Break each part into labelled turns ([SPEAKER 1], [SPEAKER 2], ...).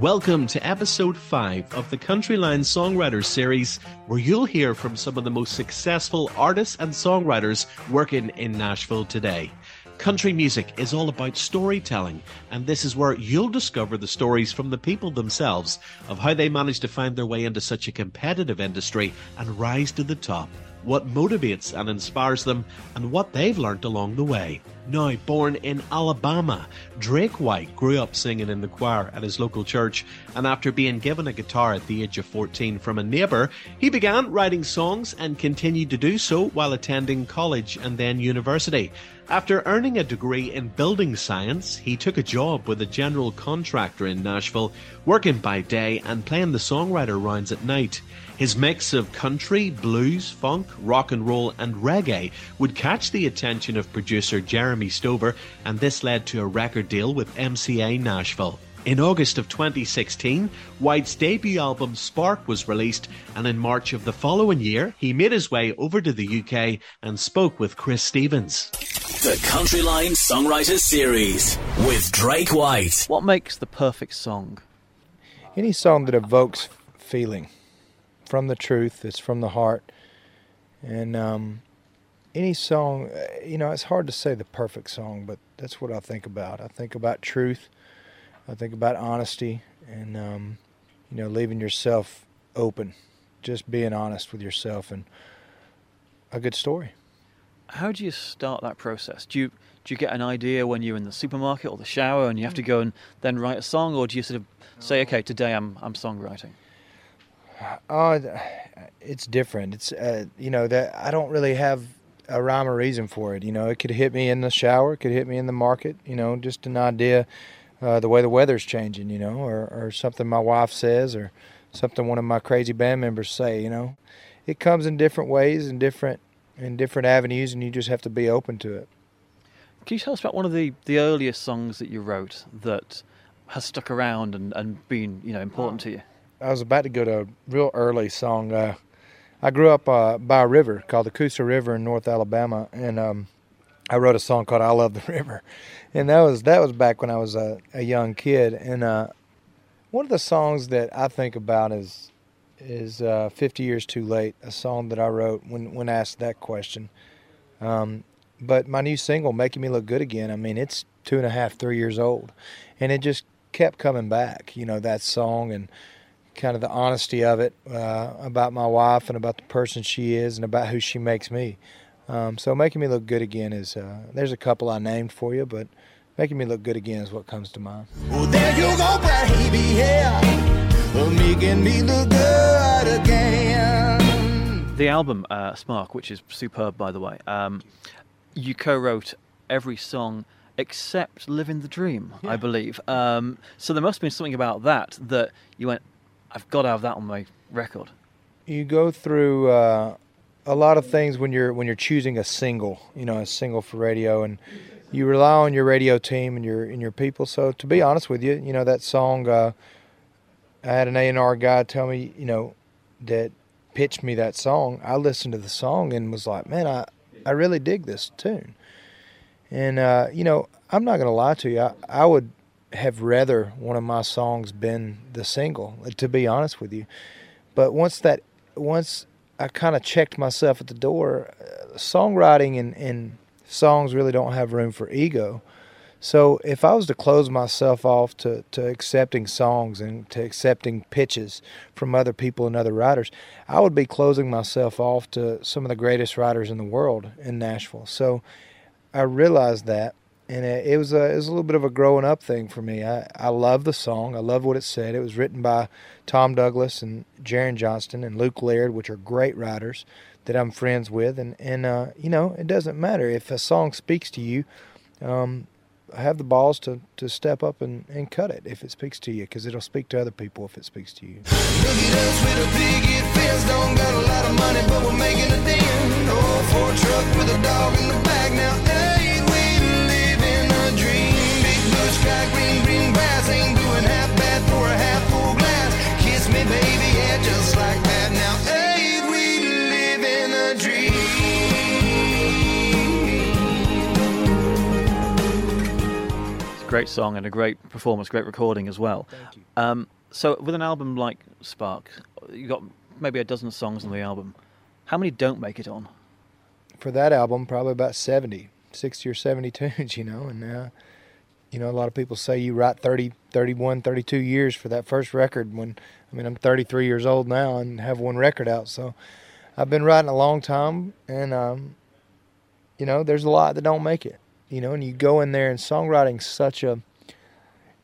[SPEAKER 1] Welcome to episode 5 of the Countryline Songwriters series, where you'll hear from some of the most successful artists and songwriters working in Nashville today. Country music is all about storytelling, and this is where you'll discover the stories from the people themselves of how they managed to find their way into such a competitive industry and rise to the top what motivates and inspires them, and what they've learnt along the way. Now, born in Alabama, Drake White grew up singing in the choir at his local church, and after being given a guitar at the age of 14 from a neighbour, he began writing songs and continued to do so while attending college and then university. After earning a degree in building science, he took a job with a general contractor in Nashville, working by day and playing the songwriter rounds at night. His mix of country, blues, funk, rock and roll, and reggae would catch the attention of producer Jeremy Stover, and this led to a record deal with MCA Nashville. In August of 2016, White's debut album Spark was released, and in March of the following year, he made his way over to the UK and spoke with Chris Stevens.
[SPEAKER 2] The Countryline Songwriters Series with Drake White.
[SPEAKER 3] What makes the perfect song?
[SPEAKER 4] Any song that evokes feeling from the truth. It's from the heart. And um, any song, uh, you know, it's hard to say the perfect song, but that's what I think about. I think about truth. I think about honesty and, um, you know, leaving yourself open, just being honest with yourself and a good story.
[SPEAKER 3] How do you start that process? Do you do you get an idea when you're in the supermarket or the shower and you have to go and then write a song, or do you sort of say, okay, today I'm I'm songwriting?
[SPEAKER 4] Oh, it's different. It's uh, you know that I don't really have a rhyme or reason for it. You know, it could hit me in the shower, it could hit me in the market. You know, just an idea, uh, the way the weather's changing. You know, or or something my wife says, or something one of my crazy band members say. You know, it comes in different ways and different in different avenues, and you just have to be open to it.
[SPEAKER 3] Can you tell us about one of the the earliest songs that you wrote that has stuck around and, and been you know important to you?
[SPEAKER 4] I was about to go to a real early song. Uh, I grew up uh, by a river called the Coosa River in North Alabama, and um, I wrote a song called "I Love the River," and that was that was back when I was a, a young kid. And uh, one of the songs that I think about is is uh, "50 Years Too Late," a song that I wrote when when asked that question. Um, but my new single, "Making Me Look Good Again," I mean, it's two and a half, three years old, and it just kept coming back. You know that song and kind of the honesty of it uh, about my wife and about the person she is and about who she makes me. Um, so making me look good again is uh, there's a couple I named for you, but making me look good again is what comes to mind.
[SPEAKER 5] Well, there you go, baby, yeah, making me look good again.
[SPEAKER 3] The album uh, Spark, which is superb by the way, um, you co-wrote every song except "Living the Dream," yeah. I believe. Um, so there must have been something about that that you went, I've got to have that on my record.
[SPEAKER 4] You go through uh, a lot of things when you're when you're choosing a single, you know, a single for radio, and you rely on your radio team and your and your people. So to be honest with you, you know that song. Uh, I had an A and R guy tell me, you know, that pitched me that song. I listened to the song and was like, man, I I really dig this tune. And uh, you know, I'm not gonna lie to you. I, I would have rather one of my songs been the single, to be honest with you. But once that, once I kind of checked myself at the door, uh, songwriting and, and songs really don't have room for ego. So if I was to close myself off to, to accepting songs and to accepting pitches from other people and other writers, I would be closing myself off to some of the greatest writers in the world in Nashville. So I realized that and it, it, was a it was a little bit of a growing up thing for me. I I love the song. I love what it said. It was written by Tom Douglas and Jaron Johnston and Luke Laird, which are great writers that I'm friends with. And and uh, you know it doesn't matter if a song speaks to you. Um, have the balls to, to step up and, and cut it if it speaks to you because it'll speak to other people if it speaks to you. Look at a big fence, don't got a lot of money, but we're making a dent. For a truck with a dog in the back now. sky, green, green grass ain't doing half bad for a half full glass. Kiss me, baby, yeah, just like that. Now, ain't we living a dream?
[SPEAKER 3] Great song and a great performance, great recording as well.
[SPEAKER 4] Thank you.
[SPEAKER 3] Um, so, with an album like Spark, you got maybe a dozen songs on the album. How many don't make it on?
[SPEAKER 4] For that album, probably about 70, 60 or 70 tunes, you know. And, uh, you know, a lot of people say you write 30, 31, 32 years for that first record when, I mean, I'm 33 years old now and have one record out. So I've been writing a long time. And, um, you know, there's a lot that don't make it, you know, and you go in there and songwriting's such a,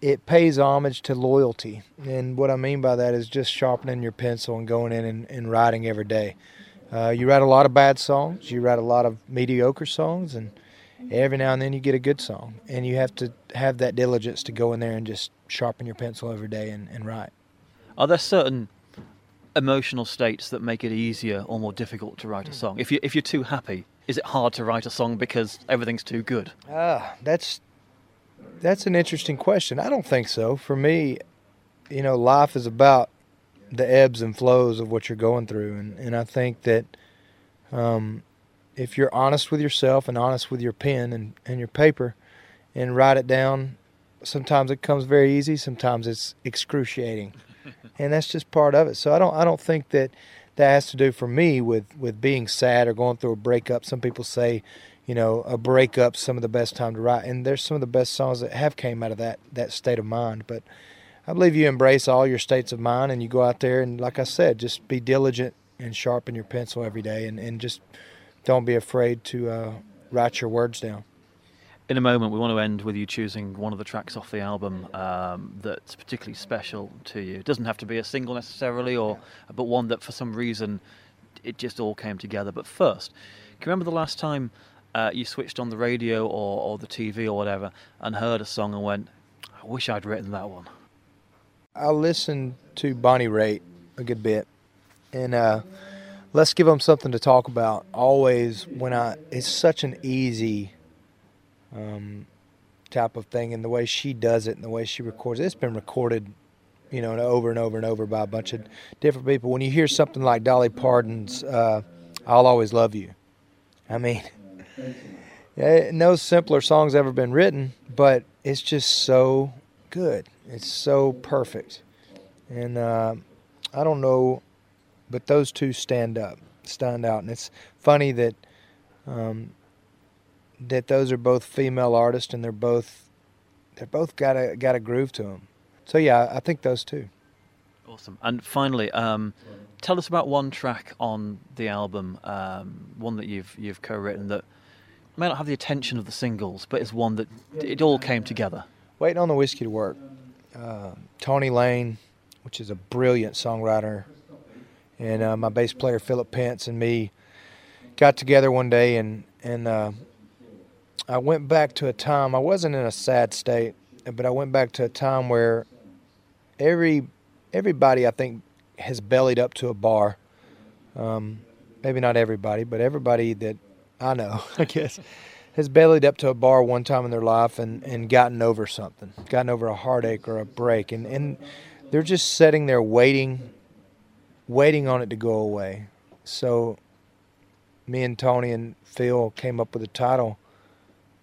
[SPEAKER 4] it pays homage to loyalty. And what I mean by that is just sharpening your pencil and going in and, and writing every day. Uh, you write a lot of bad songs, you write a lot of mediocre songs, and every now and then you get a good song. And you have to have that diligence to go in there and just sharpen your pencil every day and, and write.
[SPEAKER 3] Are there certain emotional states that make it easier or more difficult to write a song? If you if you're too happy, is it hard to write a song because everything's too good?
[SPEAKER 4] Ah, that's that's an interesting question. I don't think so. For me, you know, life is about the ebbs and flows of what you're going through, and and I think that um, if you're honest with yourself and honest with your pen and and your paper, and write it down, sometimes it comes very easy. Sometimes it's excruciating, and that's just part of it. So I don't I don't think that that has to do for me with with being sad or going through a breakup. Some people say, you know, a breakup some of the best time to write, and there's some of the best songs that have came out of that that state of mind. But I believe you embrace all your states of mind, and you go out there and, like I said, just be diligent and sharpen your pencil every day, and and just don't be afraid to uh, write your words down.
[SPEAKER 3] In a moment, we want to end with you choosing one of the tracks off the album um, that's particularly special to you. It doesn't have to be a single necessarily, or but one that for some reason it just all came together. But first, can you remember the last time uh, you switched on the radio or, or the TV or whatever and heard a song and went, "I wish I'd written that one."
[SPEAKER 4] I listened to Bonnie Raitt a good bit, and uh, let's give them something to talk about. Always when I, it's such an easy um, type of thing, and the way she does it and the way she records it, it's been recorded, you know, over and over and over by a bunch of different people. When you hear something like Dolly Parton's uh, "I'll Always Love You," I mean, yeah, no simpler song's ever been written, but it's just so good. It's so perfect, and uh, I don't know, but those two stand up, stand out, and it's funny that um, that those are both female artists, and they're both they're both got a got a groove to them. So yeah, I think those two.
[SPEAKER 3] Awesome. And finally, um, tell us about one track on the album, um, one that you've you've co-written that may not have the attention of the singles, but it's one that it all came together.
[SPEAKER 4] Waiting on the whiskey to work. Uh, Tony Lane, which is a brilliant songwriter, and uh, my bass player Philip Pence and me got together one day, and and uh, I went back to a time. I wasn't in a sad state, but I went back to a time where every everybody I think has bellied up to a bar. Um, maybe not everybody, but everybody that I know, I guess, has bellied up to a bar one time in their life and, and gotten over something, gotten over a heartache or a break, and, and they're just sitting there waiting, waiting on it to go away. So, me and Tony and Phil came up with a title,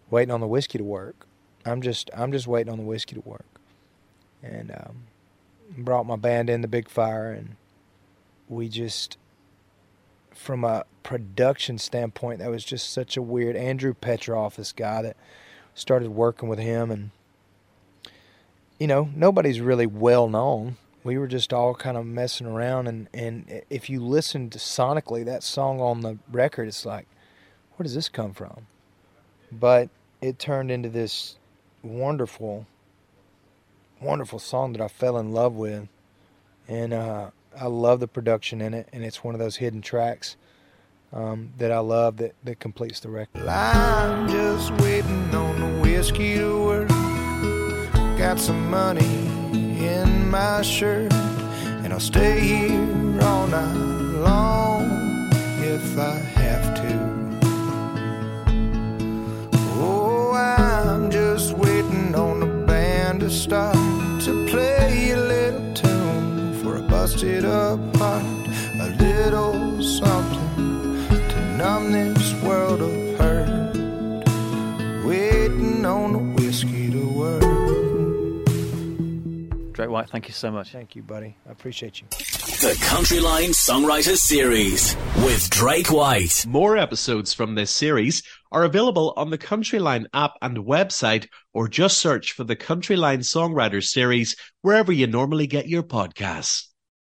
[SPEAKER 4] "Waiting on the Whiskey to Work." I'm just I'm just waiting on the whiskey to work, and um, brought my band in the big fire, and we just from a production standpoint, that was just such a weird. Andrew Petroff, this guy that started working with him, and you know nobody's really well known. We were just all kind of messing around, and and if you listen to sonically that song on the record, it's like, where does this come from? But it turned into this wonderful, wonderful song that I fell in love with, and uh, I love the production in it, and it's one of those hidden tracks um, that I love that, that completes the record.
[SPEAKER 5] I'm just waiting on the whiskey to work. Got some money in my shirt, and I'll stay here all night long if I have to. Oh, I'm just waiting on the band to start to play a little tune for a busted up heart, a little something to numb this
[SPEAKER 3] Drake White, thank you so much.
[SPEAKER 4] Thank you, buddy. I appreciate you.
[SPEAKER 2] The Countryline Songwriters Series with Drake White.
[SPEAKER 1] More episodes from this series are available on the Countryline app and website, or just search for the Countryline Songwriters Series wherever you normally get your podcasts.